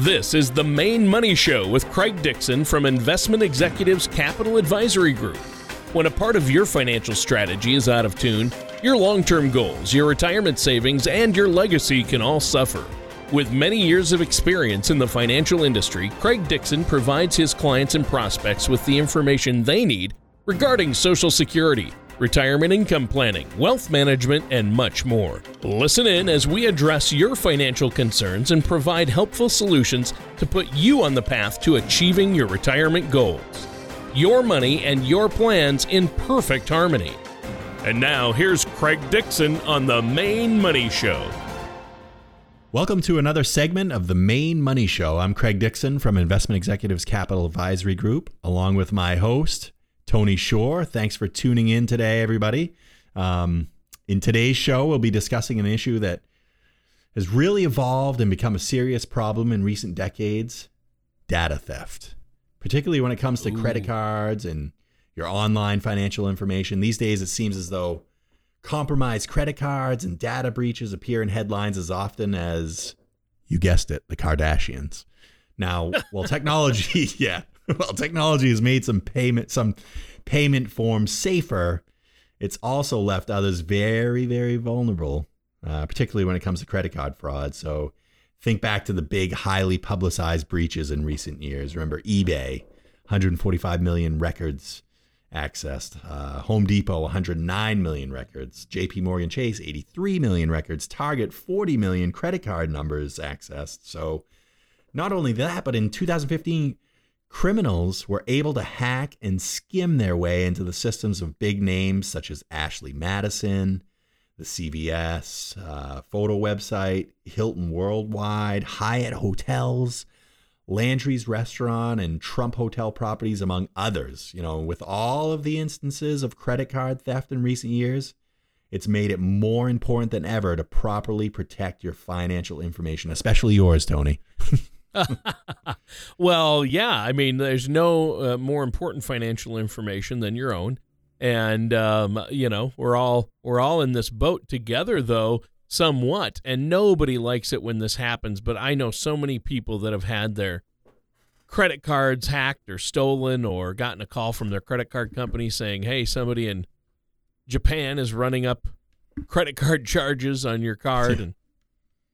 This is the Main Money Show with Craig Dixon from Investment Executives Capital Advisory Group. When a part of your financial strategy is out of tune, your long term goals, your retirement savings, and your legacy can all suffer. With many years of experience in the financial industry, Craig Dixon provides his clients and prospects with the information they need regarding Social Security, retirement income planning, wealth management, and much more. Listen in as we address your financial concerns and provide helpful solutions to put you on the path to achieving your retirement goals. Your money and your plans in perfect harmony. And now here's Craig Dixon on the Main Money Show. Welcome to another segment of the Main Money Show. I'm Craig Dixon from Investment Executives Capital Advisory Group, along with my host, Tony Shore. Thanks for tuning in today, everybody. Um, in today's show, we'll be discussing an issue that has really evolved and become a serious problem in recent decades data theft, particularly when it comes to Ooh. credit cards and your online financial information. These days, it seems as though compromised credit cards and data breaches appear in headlines as often as, you guessed it, the Kardashians. Now, well, technology, yeah, well, technology has made some payment some payment forms safer. It's also left others very, very vulnerable, uh, particularly when it comes to credit card fraud. So think back to the big, highly publicized breaches in recent years. Remember eBay, 145 million records accessed. Uh, Home Depot, 109 million records. JP Morgan Chase, 83 million records. Target, 40 million credit card numbers accessed. So not only that, but in 2015, criminals were able to hack and skim their way into the systems of big names such as Ashley Madison, the CVS, uh, photo website, Hilton Worldwide, Hyatt Hotels, Landry's Restaurant, and Trump Hotel properties, among others. You know, with all of the instances of credit card theft in recent years, it's made it more important than ever to properly protect your financial information, especially yours, Tony. well, yeah. I mean, there's no uh, more important financial information than your own, and um, you know we're all we're all in this boat together, though somewhat. And nobody likes it when this happens. But I know so many people that have had their credit cards hacked or stolen, or gotten a call from their credit card company saying, "Hey, somebody in Japan is running up credit card charges on your card and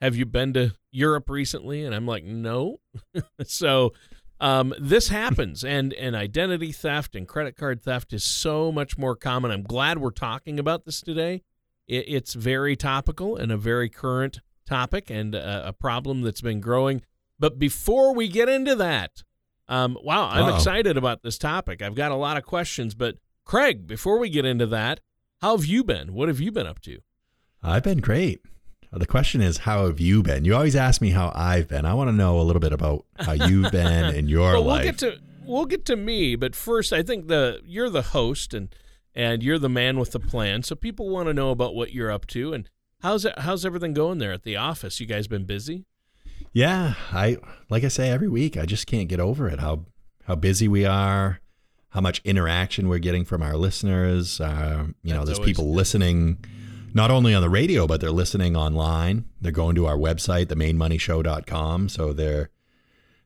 have you been to Europe recently? And I'm like, no. so um, this happens, and and identity theft and credit card theft is so much more common. I'm glad we're talking about this today. It, it's very topical and a very current topic, and a, a, problem that's been growing. But before we get into that, um, wow, I'm Uh-oh. excited about this topic. I've got a lot of questions, but Craig, before we get into that, how have you been? What have you been up to? I've been great. The question is, how have you been? You always ask me how I've been. I want to know a little bit about how you've been in your well, life. We'll get to we'll get to me, but first, I think the you're the host and and you're the man with the plan, so people want to know about what you're up to and how's it, how's everything going there at the office. You guys been busy? Yeah, I like I say every week. I just can't get over it. How how busy we are, how much interaction we're getting from our listeners. Uh, you That's know, there's people listening not only on the radio, but they're listening online. They're going to our website, themainmoneyshow.com. So they're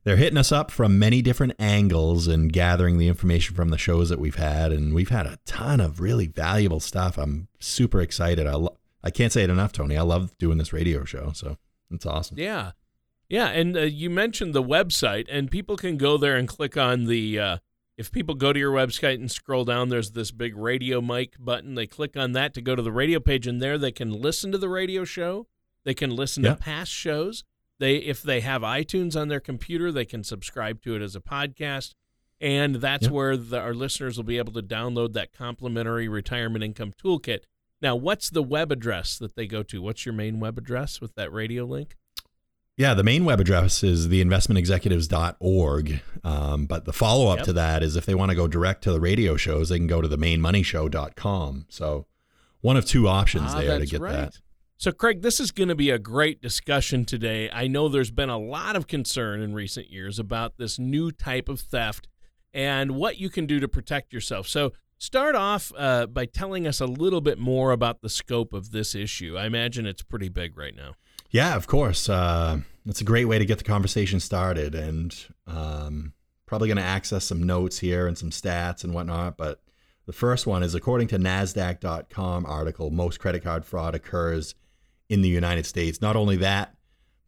they're hitting us up from many different angles and gathering the information from the shows that we've had. And we've had a ton of really valuable stuff. I'm super excited. I, lo- I can't say it enough, Tony. I love doing this radio show. So it's awesome. Yeah. Yeah. And uh, you mentioned the website, and people can go there and click on the uh, if people go to your website and scroll down, there's this big radio mic button. They click on that to go to the radio page, and there they can listen to the radio show. They can listen to past shows. They, if they have iTunes on their computer, they can subscribe to it as a podcast, and that's where the, our listeners will be able to download that complimentary retirement income toolkit. Now, what's the web address that they go to? What's your main web address with that radio link? Yeah, the main web address is theinvestmentexecutives.org. Um, but the follow up yep. to that is if they want to go direct to the radio shows, they can go to themainmoneyshow.com. So one of two options ah, there to get right. that. So, Craig, this is going to be a great discussion today. I know there's been a lot of concern in recent years about this new type of theft and what you can do to protect yourself. So, start off uh, by telling us a little bit more about the scope of this issue. I imagine it's pretty big right now. Yeah, of course. Uh, It's a great way to get the conversation started, and um, probably going to access some notes here and some stats and whatnot. But the first one is according to NASDAQ.com article, most credit card fraud occurs in the United States. Not only that,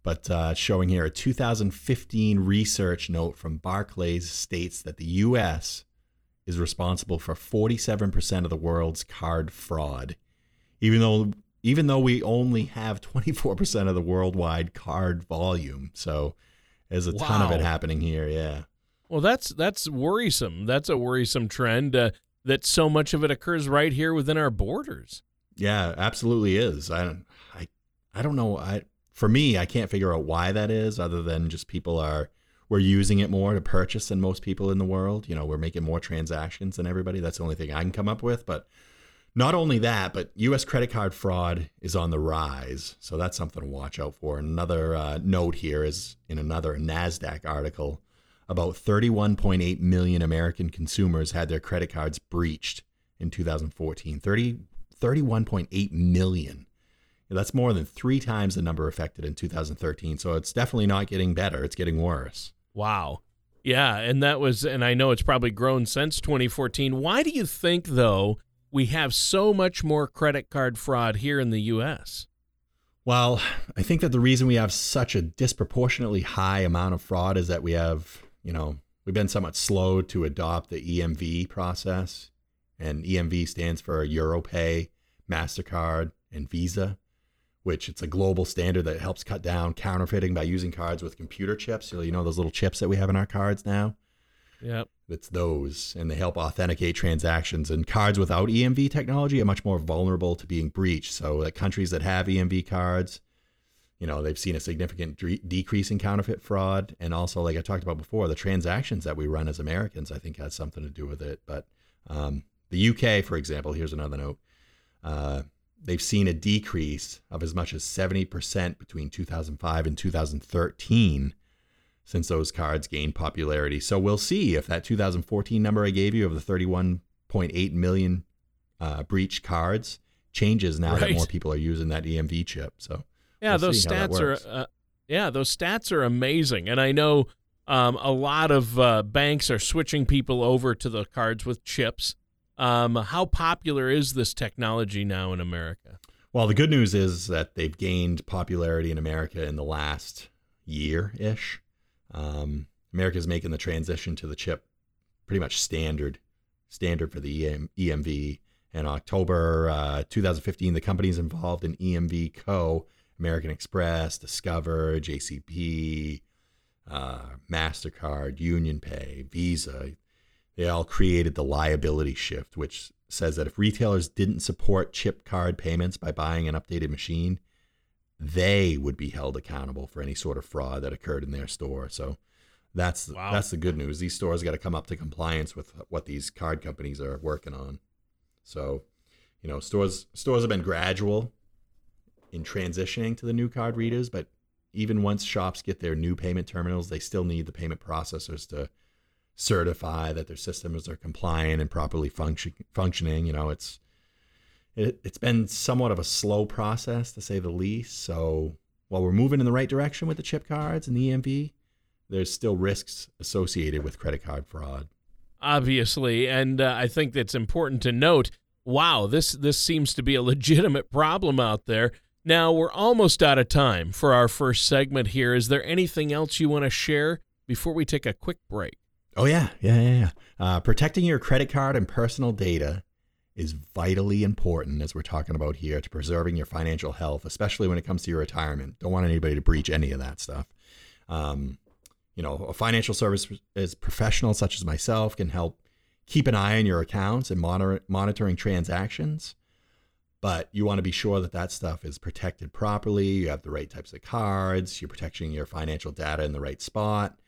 but uh, showing here a 2015 research note from Barclays states that the U.S. is responsible for 47% of the world's card fraud, even though even though we only have 24% of the worldwide card volume. So there's a wow. ton of it happening here. Yeah. Well, that's that's worrisome. That's a worrisome trend uh, that so much of it occurs right here within our borders. Yeah, absolutely is. I I I don't know. I for me, I can't figure out why that is, other than just people are we're using it more to purchase than most people in the world. You know, we're making more transactions than everybody. That's the only thing I can come up with. But not only that, but U.S. credit card fraud is on the rise. So that's something to watch out for. Another uh, note here is in another NASDAQ article about 31.8 million American consumers had their credit cards breached in 2014. 30, 31.8 million. That's more than three times the number affected in 2013. So it's definitely not getting better. It's getting worse. Wow. Yeah. And that was, and I know it's probably grown since 2014. Why do you think, though, we have so much more credit card fraud here in the U.S.? Well, I think that the reason we have such a disproportionately high amount of fraud is that we have you know, we've been somewhat slow to adopt the EMV process. And EMV stands for EuroPay, MasterCard, and Visa, which it's a global standard that helps cut down counterfeiting by using cards with computer chips. So, you know, those little chips that we have in our cards now? Yep. It's those, and they help authenticate transactions. And cards without EMV technology are much more vulnerable to being breached. So, like countries that have EMV cards, you know they've seen a significant de- decrease in counterfeit fraud and also like i talked about before the transactions that we run as americans i think has something to do with it but um, the uk for example here's another note uh, they've seen a decrease of as much as 70% between 2005 and 2013 since those cards gained popularity so we'll see if that 2014 number i gave you of the 31.8 million uh, breach cards changes now right. that more people are using that emv chip so yeah, we'll those stats are. Uh, yeah, those stats are amazing, and I know um, a lot of uh, banks are switching people over to the cards with chips. Um, how popular is this technology now in America? Well, the good news is that they've gained popularity in America in the last year ish. Um, America is making the transition to the chip pretty much standard, standard for the EM, EMV. In October uh, 2015, the companies involved in EMV Co American Express, Discover, JCB, uh, MasterCard, Union Pay, Visa, they all created the liability shift, which says that if retailers didn't support chip card payments by buying an updated machine, they would be held accountable for any sort of fraud that occurred in their store. So that's wow. that's the good news. These stores got to come up to compliance with what these card companies are working on. So, you know, stores stores have been gradual in transitioning to the new card readers, but even once shops get their new payment terminals, they still need the payment processors to certify that their systems are compliant and properly function, functioning. You know, it's it, it's been somewhat of a slow process to say the least. So while we're moving in the right direction with the chip cards and the EMV, there's still risks associated with credit card fraud. Obviously, and uh, I think that's important to note. Wow, this this seems to be a legitimate problem out there. Now, we're almost out of time for our first segment here. Is there anything else you want to share before we take a quick break? Oh, yeah. Yeah, yeah, yeah. Uh, protecting your credit card and personal data is vitally important, as we're talking about here, to preserving your financial health, especially when it comes to your retirement. Don't want anybody to breach any of that stuff. Um, you know, a financial service as professional such as myself can help keep an eye on your accounts and monitor, monitoring transactions but you want to be sure that that stuff is protected properly. You have the right types of cards, you're protecting your financial data in the right spot.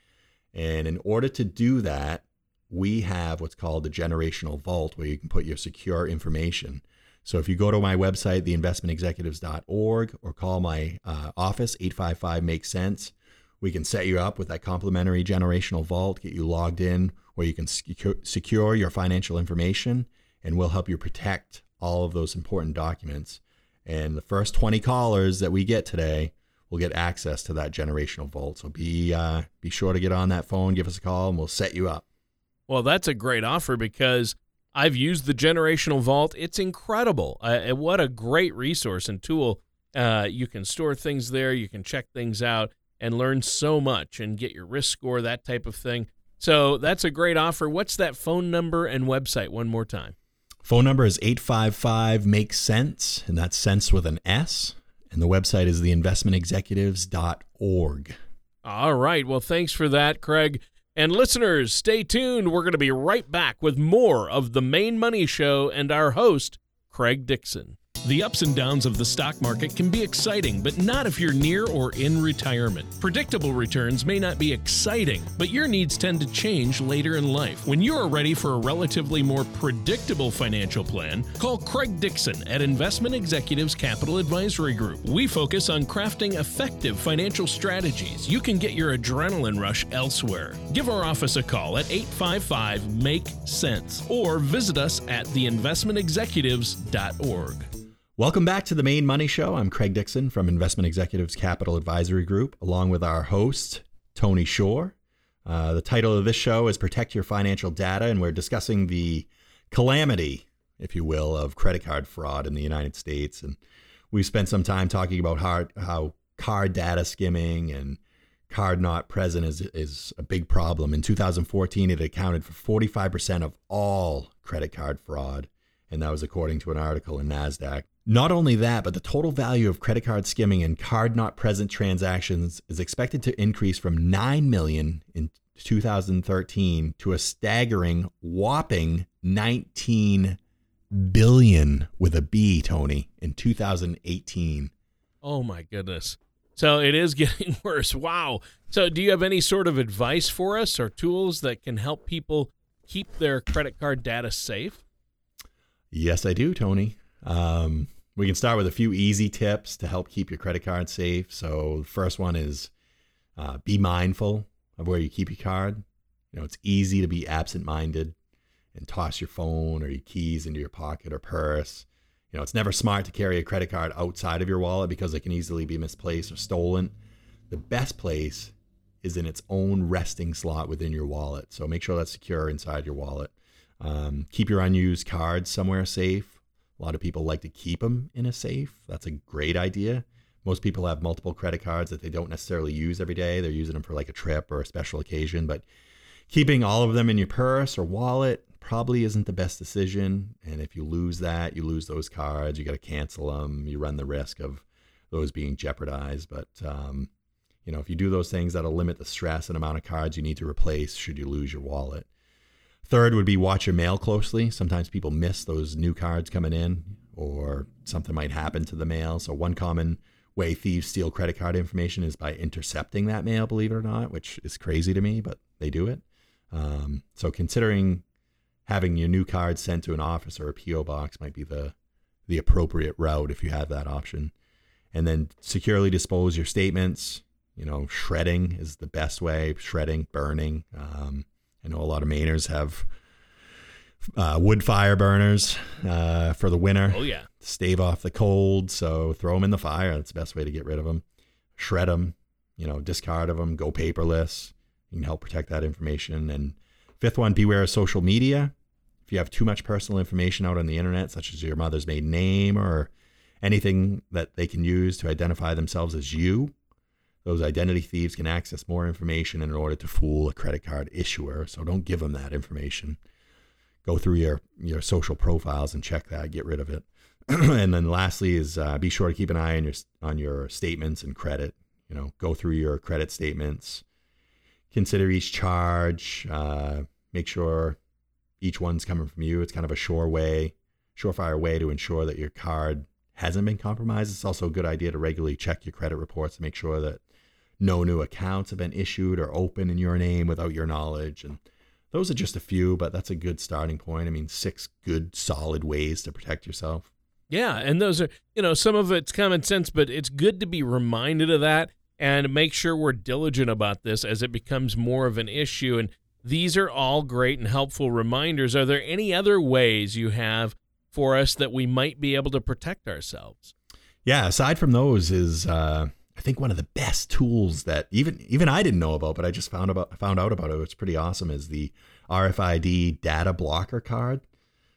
And in order to do that, we have what's called the generational vault where you can put your secure information. So if you go to my website, theinvestmentexecutives.org, or call my uh, office, 855 Makes Sense, we can set you up with that complimentary generational vault, get you logged in where you can secure your financial information, and we'll help you protect all of those important documents. And the first 20 callers that we get today will get access to that generational vault. So be uh, be sure to get on that phone, give us a call, and we'll set you up. Well, that's a great offer because I've used the generational vault. It's incredible. Uh, what a great resource and tool. Uh, you can store things there, you can check things out, and learn so much and get your risk score, that type of thing. So that's a great offer. What's that phone number and website one more time? Phone number is 855 Make Sense, and that's sense with an S. And the website is theinvestmentexecutives.org. All right. Well, thanks for that, Craig. And listeners, stay tuned. We're going to be right back with more of the Main Money Show and our host, Craig Dixon. The ups and downs of the stock market can be exciting, but not if you're near or in retirement. Predictable returns may not be exciting, but your needs tend to change later in life. When you are ready for a relatively more predictable financial plan, call Craig Dixon at Investment Executives Capital Advisory Group. We focus on crafting effective financial strategies. You can get your adrenaline rush elsewhere. Give our office a call at 855 MAKE SENSE or visit us at theinvestmentexecutives.org. Welcome back to the Main Money Show. I'm Craig Dixon from Investment Executives Capital Advisory Group, along with our host, Tony Shore. Uh, the title of this show is Protect Your Financial Data, and we're discussing the calamity, if you will, of credit card fraud in the United States. And we've spent some time talking about how, how card data skimming and card not present is, is a big problem. In 2014, it accounted for 45% of all credit card fraud, and that was according to an article in NASDAQ. Not only that, but the total value of credit card skimming and card not present transactions is expected to increase from 9 million in 2013 to a staggering whopping 19 billion with a B, Tony, in 2018. Oh my goodness. So it is getting worse. Wow. So do you have any sort of advice for us or tools that can help people keep their credit card data safe? Yes, I do, Tony. Um, we can start with a few easy tips to help keep your credit card safe. So, the first one is uh, be mindful of where you keep your card. You know, it's easy to be absent minded and toss your phone or your keys into your pocket or purse. You know, it's never smart to carry a credit card outside of your wallet because it can easily be misplaced or stolen. The best place is in its own resting slot within your wallet. So make sure that's secure inside your wallet. Um, keep your unused cards somewhere safe. A lot of people like to keep them in a safe. That's a great idea. Most people have multiple credit cards that they don't necessarily use every day. They're using them for like a trip or a special occasion, but keeping all of them in your purse or wallet probably isn't the best decision. And if you lose that, you lose those cards, you got to cancel them. You run the risk of those being jeopardized. But, um, you know, if you do those things, that'll limit the stress and amount of cards you need to replace should you lose your wallet. Third would be watch your mail closely. Sometimes people miss those new cards coming in, or something might happen to the mail. So, one common way thieves steal credit card information is by intercepting that mail, believe it or not, which is crazy to me, but they do it. Um, so, considering having your new card sent to an office or a PO box might be the the appropriate route if you have that option. And then securely dispose your statements. You know, shredding is the best way. Shredding, burning. Um, I know a lot of Mainers have uh, wood fire burners uh, for the winter. Oh yeah, stave off the cold. So throw them in the fire. That's the best way to get rid of them. Shred them. You know, discard of them. Go paperless. You can help protect that information. And fifth one, beware of social media. If you have too much personal information out on the internet, such as your mother's maiden name or anything that they can use to identify themselves as you, those identity thieves can access more information in order to fool a credit card issuer. So don't give them that information. Go through your, your social profiles and check that, get rid of it. and then lastly is uh, be sure to keep an eye on your on your statements and credit. You know, go through your credit statements, consider each charge, uh, make sure each one's coming from you. It's kind of a sure way, surefire way to ensure that your card hasn't been compromised. It's also a good idea to regularly check your credit reports to make sure that no new accounts have been issued or open in your name without your knowledge. And those are just a few, but that's a good starting point. I mean, six good, solid ways to protect yourself. Yeah. And those are, you know, some of it's common sense, but it's good to be reminded of that and make sure we're diligent about this as it becomes more of an issue. And these are all great and helpful reminders. Are there any other ways you have for us that we might be able to protect ourselves? Yeah. Aside from those, is, uh, I think one of the best tools that even even I didn't know about, but I just found about found out about it. It's pretty awesome. Is the RFID data blocker card.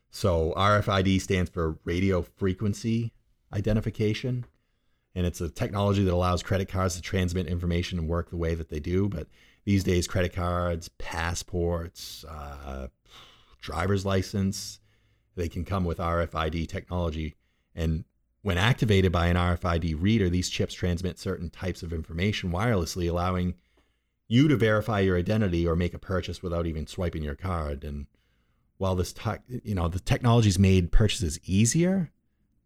So RFID stands for radio frequency identification, and it's a technology that allows credit cards to transmit information and work the way that they do. But these days, credit cards, passports, uh, driver's license, they can come with RFID technology. And when activated by an RFID reader, these chips transmit certain types of information wirelessly, allowing you to verify your identity or make a purchase without even swiping your card. And while this, te- you know, the technology's made purchases easier,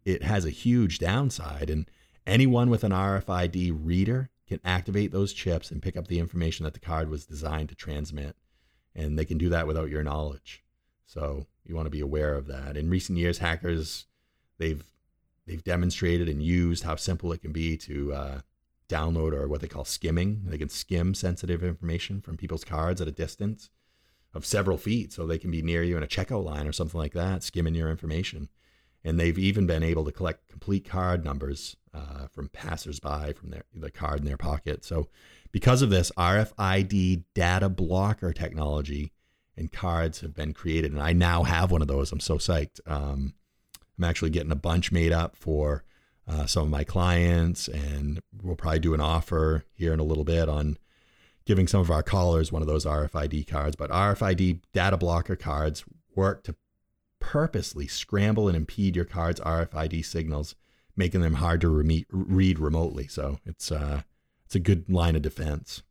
it has a huge downside. And anyone with an RFID reader can activate those chips and pick up the information that the card was designed to transmit. And they can do that without your knowledge. So you want to be aware of that. In recent years, hackers they've they've demonstrated and used how simple it can be to uh, download or what they call skimming. They can skim sensitive information from people's cards at a distance of several feet, so they can be near you in a checkout line or something like that, skimming your information. And they've even been able to collect complete card numbers uh, from passersby from their the card in their pocket. So, because of this, RFID data blocker technology and cards have been created, and I now have one of those. I'm so psyched. Um, I'm actually getting a bunch made up for uh, some of my clients, and we'll probably do an offer here in a little bit on giving some of our callers one of those RFID cards. But RFID data blocker cards work to purposely scramble and impede your card's RFID signals, making them hard to re- read remotely. So it's uh, it's a good line of defense.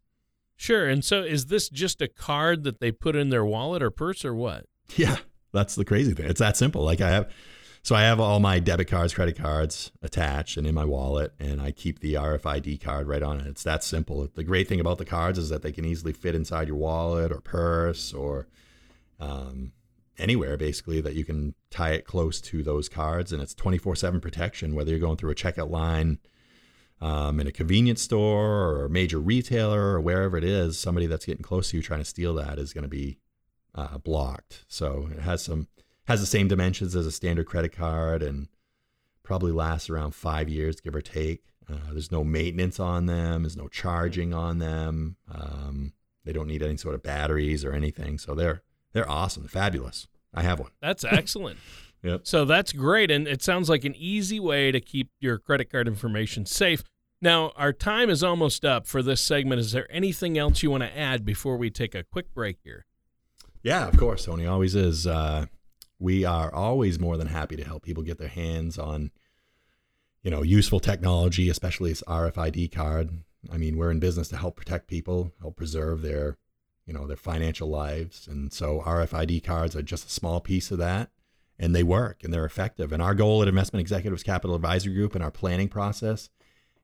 Sure. And so is this just a card that they put in their wallet or purse or what? Yeah, that's the crazy thing. It's that simple. Like I have so I have all my debit cards, credit cards attached and in my wallet, and I keep the RFID card right on it. It's that simple. The great thing about the cards is that they can easily fit inside your wallet or purse or um, anywhere basically that you can tie it close to those cards, and it's 24 7 protection, whether you're going through a checkout line. Um, in a convenience store or a major retailer or wherever it is, somebody that's getting close to you trying to steal that is going to be uh, blocked. So it has some has the same dimensions as a standard credit card and probably lasts around five years, give or take. Uh, there's no maintenance on them. There's no charging on them. Um, they don't need any sort of batteries or anything. So they're they're awesome. They're fabulous. I have one. That's excellent. Yep. So that's great, and it sounds like an easy way to keep your credit card information safe. Now, our time is almost up for this segment. Is there anything else you want to add before we take a quick break here? Yeah, of course, Tony. Always is. Uh, we are always more than happy to help people get their hands on, you know, useful technology, especially this RFID card. I mean, we're in business to help protect people, help preserve their, you know, their financial lives, and so RFID cards are just a small piece of that and they work and they're effective. And our goal at Investment Executives Capital Advisory Group and our planning process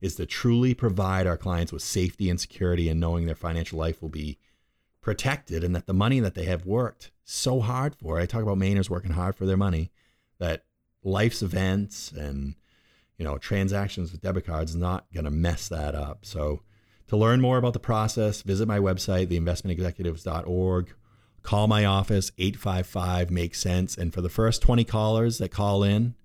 is to truly provide our clients with safety and security and knowing their financial life will be protected and that the money that they have worked so hard for. I talk about Mainers working hard for their money, that life's events and you know transactions with debit cards not going to mess that up. So to learn more about the process, visit my website, theinvestmentexecutives.org call my office 855 makes sense and for the first 20 callers that call in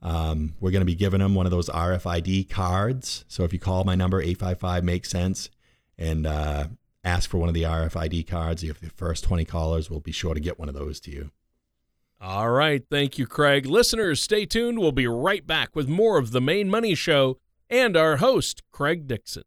um, we're going to be giving them one of those rfid cards so if you call my number 855 makes sense and uh, ask for one of the rfid cards. If the first 20 callers will be sure to get one of those to you. All right. Thank you craig. Listeners stay tuned. We'll be right back with more of the main money show and our host craig dixon.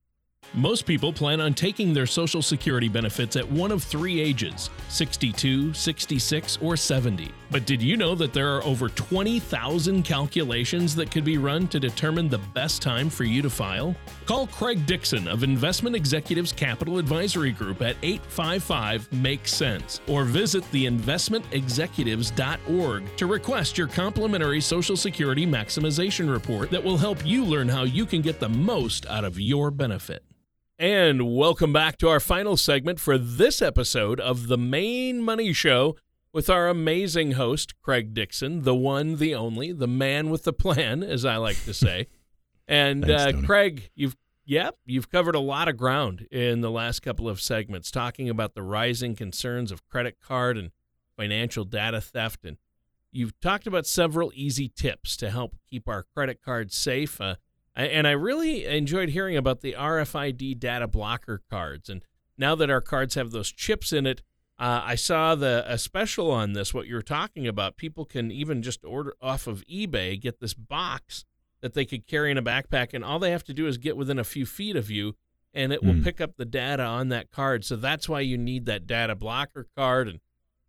Most people plan on taking their Social Security benefits at one of three ages 62, 66, or 70. But did you know that there are over 20,000 calculations that could be run to determine the best time for you to file? Call Craig Dixon of Investment Executives Capital Advisory Group at 855 Make Sense or visit theinvestmentexecutives.org to request your complimentary Social Security maximization report that will help you learn how you can get the most out of your benefit. And welcome back to our final segment for this episode of The Main Money Show with our amazing host, Craig Dixon, the one, the only, the man with the plan, as I like to say. And Thanks, uh, Craig, you've yep, you've covered a lot of ground in the last couple of segments, talking about the rising concerns of credit card and financial data theft, and you've talked about several easy tips to help keep our credit cards safe. Uh, and I really enjoyed hearing about the RFID data blocker cards. And now that our cards have those chips in it, uh, I saw the a special on this. What you're talking about, people can even just order off of eBay, get this box that they could carry in a backpack, and all they have to do is get within a few feet of you, and it will mm. pick up the data on that card. So that's why you need that data blocker card. And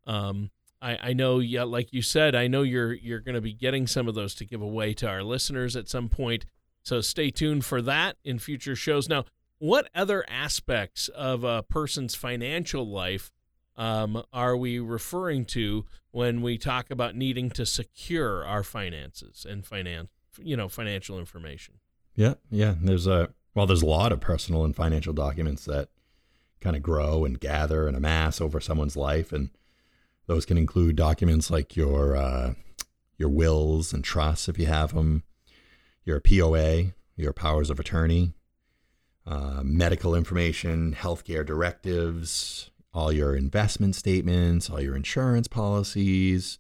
um, I, I know, yeah, like you said, I know you're you're going to be getting some of those to give away to our listeners at some point. So stay tuned for that in future shows. Now, what other aspects of a person's financial life um, are we referring to when we talk about needing to secure our finances and finance, you know, financial information? Yeah, yeah. There's a well, there's a lot of personal and financial documents that kind of grow and gather and amass over someone's life, and those can include documents like your uh, your wills and trusts if you have them, your POA, your powers of attorney, uh, medical information, healthcare directives, all your investment statements, all your insurance policies,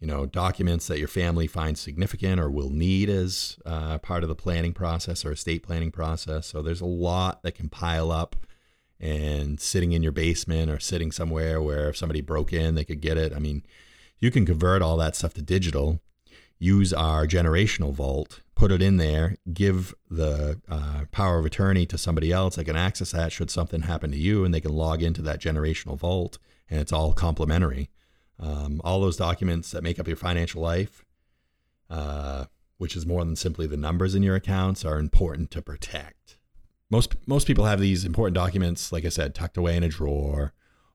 you know, documents that your family finds significant or will need as uh, part of the planning process or estate planning process. So there's a lot that can pile up and sitting in your basement or sitting somewhere where if somebody broke in, they could get it. I mean, you can convert all that stuff to digital use our generational vault, put it in there, give the uh, power of attorney to somebody else. They can access that should something happen to you, and they can log into that generational vault, and it's all complimentary. Um, all those documents that make up your financial life, uh, which is more than simply the numbers in your accounts, are important to protect. Most most people have these important documents, like I said, tucked away in a drawer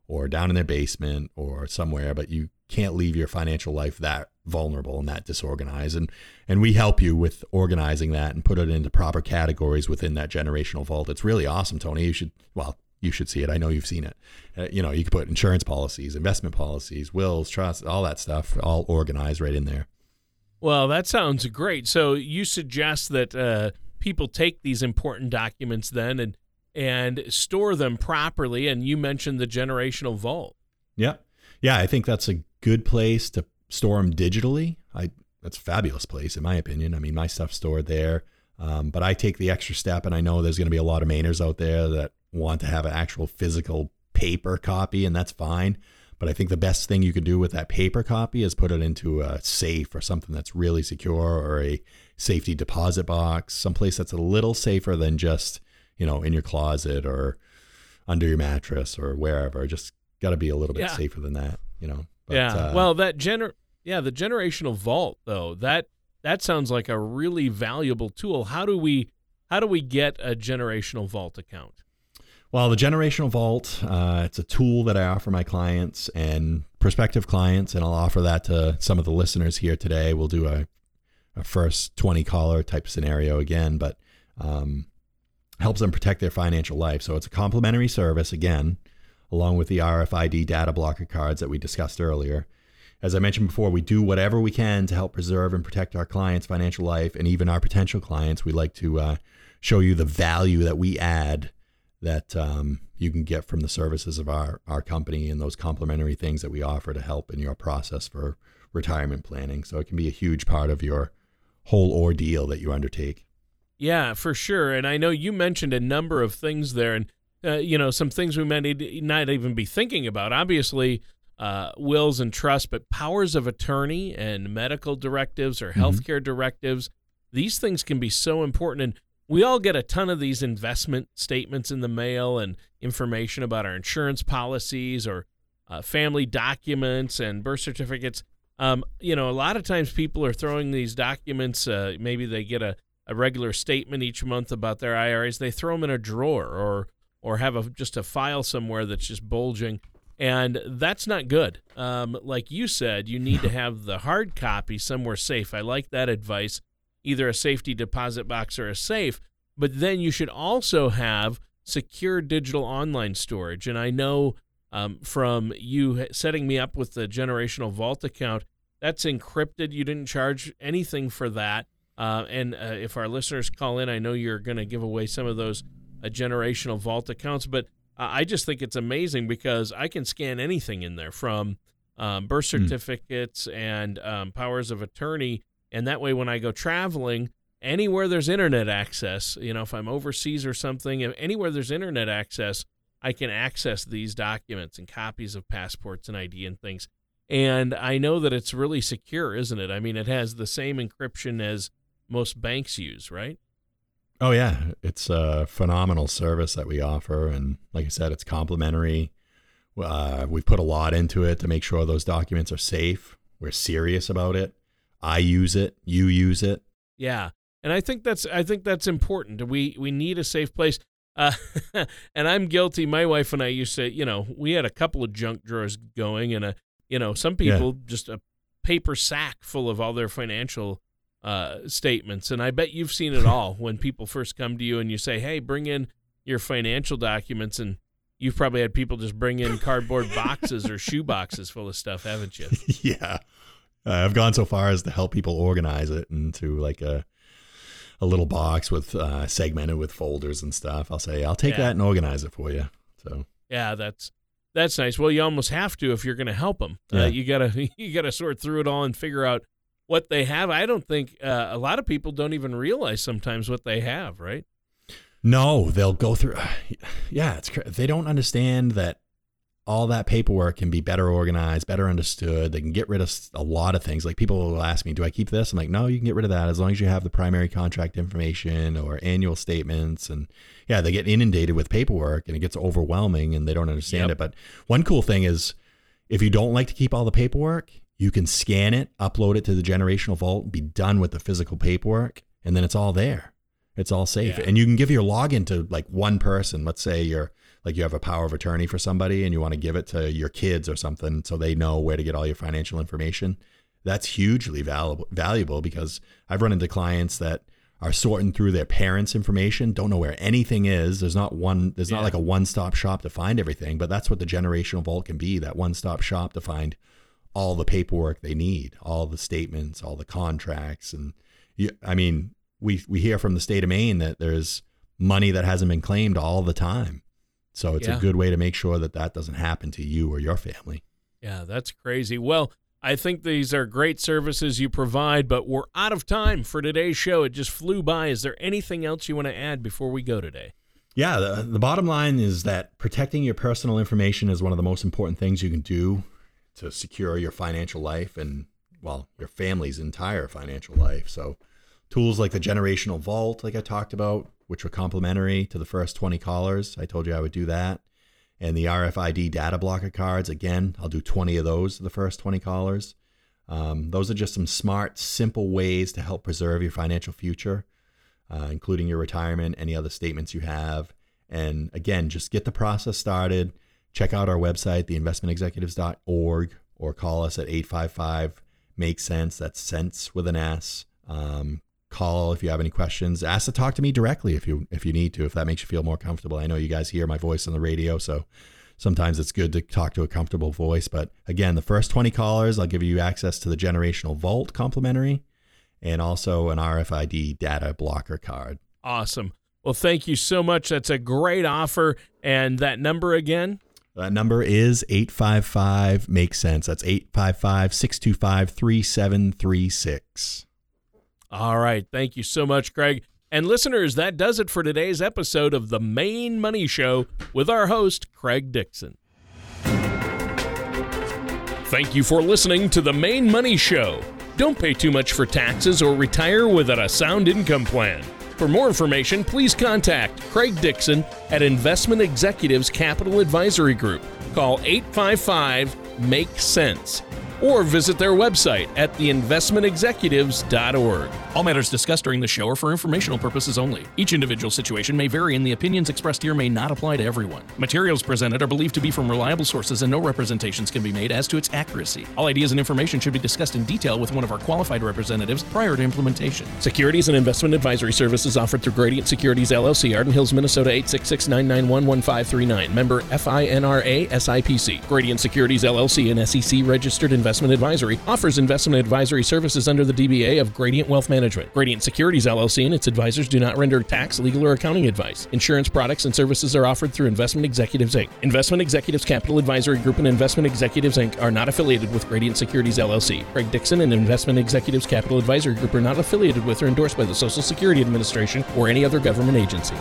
or down in their basement or somewhere, but you can't leave your financial life that vulnerable and that disorganized. And and we help you with organizing that and put it into proper categories within that generational vault. It's really awesome tony. You should well you should see it. I know you've seen it. Uh, you know you can put insurance policies investment policies wills trusts all that stuff all organized right in there. Well that sounds great. So you suggest that uh, people take these important documents then and and store them properly and you mentioned the generational vault. Yeah yeah i think that's a good place to store them digitally, I that's a fabulous place in my opinion. I mean, my stuff's stored there. Um, but I take the extra step, and I know there's going to be a lot of Mainers out there that want to have an actual physical paper copy, and that's fine. But I think the best thing you can do with that paper copy is put it into a safe or something that's really secure, or a safety deposit box, someplace that's a little safer than just you know in your closet or under your mattress or wherever. Just got to be a little bit yeah. safer than that, you know. But, yeah. Uh, well, that gener yeah, the generational vault though that that sounds like a really valuable tool. How do we how do we get a generational vault account? Well, the generational vault uh, it's a tool that I offer my clients and prospective clients, and I'll offer that to some of the listeners here today. We'll do a, a first twenty caller type scenario again, but um, helps them protect their financial life. So it's a complimentary service again along with the RFID data blocker cards that we discussed earlier. As I mentioned before, we do whatever we can to help preserve and protect our clients' financial life and even our potential clients. We like to uh, show you the value that we add that um, you can get from the services of our, our company and those complimentary things that we offer to help in your process for retirement planning. So it can be a huge part of your whole ordeal that you undertake. Yeah, for sure. And I know you mentioned a number of things there. And uh, you know, some things we might not even be thinking about. Obviously, uh, wills and trusts, but powers of attorney and medical directives or mm-hmm. healthcare mm-hmm. directives, these things can be so important. And we all get a ton of these investment statements in the mail and information about our insurance policies or uh, family documents and birth certificates. Um, you know, a lot of times people are throwing these documents. Uh, maybe they get a, a regular statement each month about their IRAs. They throw them in a drawer or or have a, just a file somewhere that's just bulging. And that's not good. Um, like you said, you need to have the hard copy somewhere safe. I like that advice either a safety deposit box or a safe. But then you should also have secure digital online storage. And I know um, from you setting me up with the generational vault account, that's encrypted. You didn't charge anything for that. Uh, and uh, if our listeners call in, I know you're going to give away some of those a generational vault accounts. But I just think it's amazing because I can scan anything in there from um, birth hmm. certificates mm. and um, powers of attorney. And that way, when I go traveling anywhere there's internet access, you know, if I'm overseas or something, if anywhere there's internet access, I can access these documents and copies of passports and ID and things. And I know that it's really secure, isn't it? I mean, it has the same encryption as most banks use, right? Oh yeah, it's a phenomenal service that we offer, and like I said, it's complimentary. Uh, we've put a lot into it to make sure those documents are safe. We're serious about it. I use it. You use it. Yeah, and I think that's I think that's important. We we need a safe place. Uh, and I'm guilty. My wife and I used to, you know, we had a couple of junk drawers going, and a, you know, some people yeah. just a paper sack full of all their financial uh, statements. And I bet you've seen it all when people first come to you and you say, "Hey, bring in your financial documents," and you've probably had people just bring in cardboard boxes or shoe boxes full of stuff, haven't you? yeah, uh, I've gone so far as to help people organize it into like a a little box with uh, segmented with folders and stuff. I'll say I'll take yeah. that and organize it for you. So yeah, that's that's nice. Well, you almost have to if you're going to help them. Uh, yeah. Uh, you gotta you gotta sort through it all and figure out what they have. I don't think uh, a lot of people don't even realize sometimes what they have. Right? No, they'll go through. Yeah, it's they don't understand that all that paperwork can be better organized, better understood. They can get rid of a lot of things. Like people will ask me, "Do I keep this?" I'm like, "No, you can get rid of that as long as you have the primary contract information or annual statements." And yeah, they get inundated with paperwork and it gets overwhelming and they don't understand yep. it. But one cool thing is if you don't like to keep all the paperwork, you can scan it, upload it to the generational vault, be done with the physical paperwork, and then it's all there. It's all safe. Yeah. And you can give your login to like one person. Let's say you're like you have a power of attorney for somebody and you want to give it to your kids or something so they know where to get all your financial information. That's hugely valuable valuable because I've run into clients that are sorting through their parents' information, don't know where anything is. There's not one there's yeah. not like a one-stop shop to find everything, but that's what the generational vault can be, that one-stop shop to find all the paperwork they need, all the statements, all the contracts and you, I mean, we we hear from the state of Maine that there's money that hasn't been claimed all the time. So it's yeah. a good way to make sure that that doesn't happen to you or your family. Yeah, that's crazy. Well, I think these are great services you provide, but we're out of time for today's show. It just flew by. Is there anything else you want to add before we go today? Yeah, the, the bottom line is that protecting your personal information is one of the most important things you can do to secure your financial life and, well, your family's entire financial life. So, tools like the generational vault, like I talked about, which were complimentary to the first 20 callers. I told you I would do that. And the RFID data blocker cards, again, I'll do 20 of those to the first 20 callers. Um, those are just some smart, simple ways to help preserve your financial future, uh, including your retirement, any other statements you have. And again, just get the process started. Check out our website, theinvestmentexecutives.org, or call us at 855 Make Sense. That's sense with an S. Um, call if you have any questions. Ask to talk to me directly if you if you need to, if that makes you feel more comfortable. I know you guys hear my voice on the radio, so sometimes it's good to talk to a comfortable voice. But again, the first 20 callers, I'll give you access to the generational vault complimentary and also an RFID data blocker card. Awesome. Well, thank you so much. That's a great offer. And that number again? That number is 855 Make Sense. That's 855 625 3736. All right. Thank you so much, Craig. And listeners, that does it for today's episode of The Main Money Show with our host, Craig Dixon. Thank you for listening to The Main Money Show. Don't pay too much for taxes or retire without a sound income plan. For more information, please contact Craig Dixon at Investment Executives Capital Advisory Group. Call 855 Make Sense or visit their website at theinvestmentexecutives.org. All matters discussed during the show are for informational purposes only. Each individual situation may vary, and the opinions expressed here may not apply to everyone. Materials presented are believed to be from reliable sources, and no representations can be made as to its accuracy. All ideas and information should be discussed in detail with one of our qualified representatives prior to implementation. Securities and investment advisory services offered through Gradient Securities LLC, Arden Hills, Minnesota 866 991 1539. Member FINRA SIPC. Gradient Securities LLC, an SEC registered investment Investment Advisory offers investment advisory services under the DBA of Gradient Wealth Management. Gradient Securities LLC and its advisors do not render tax, legal, or accounting advice. Insurance products and services are offered through Investment Executives Inc. Investment Executives Capital Advisory Group and Investment Executives Inc. are not affiliated with Gradient Securities LLC. Craig Dixon and Investment Executives Capital Advisory Group are not affiliated with or endorsed by the Social Security Administration or any other government agency.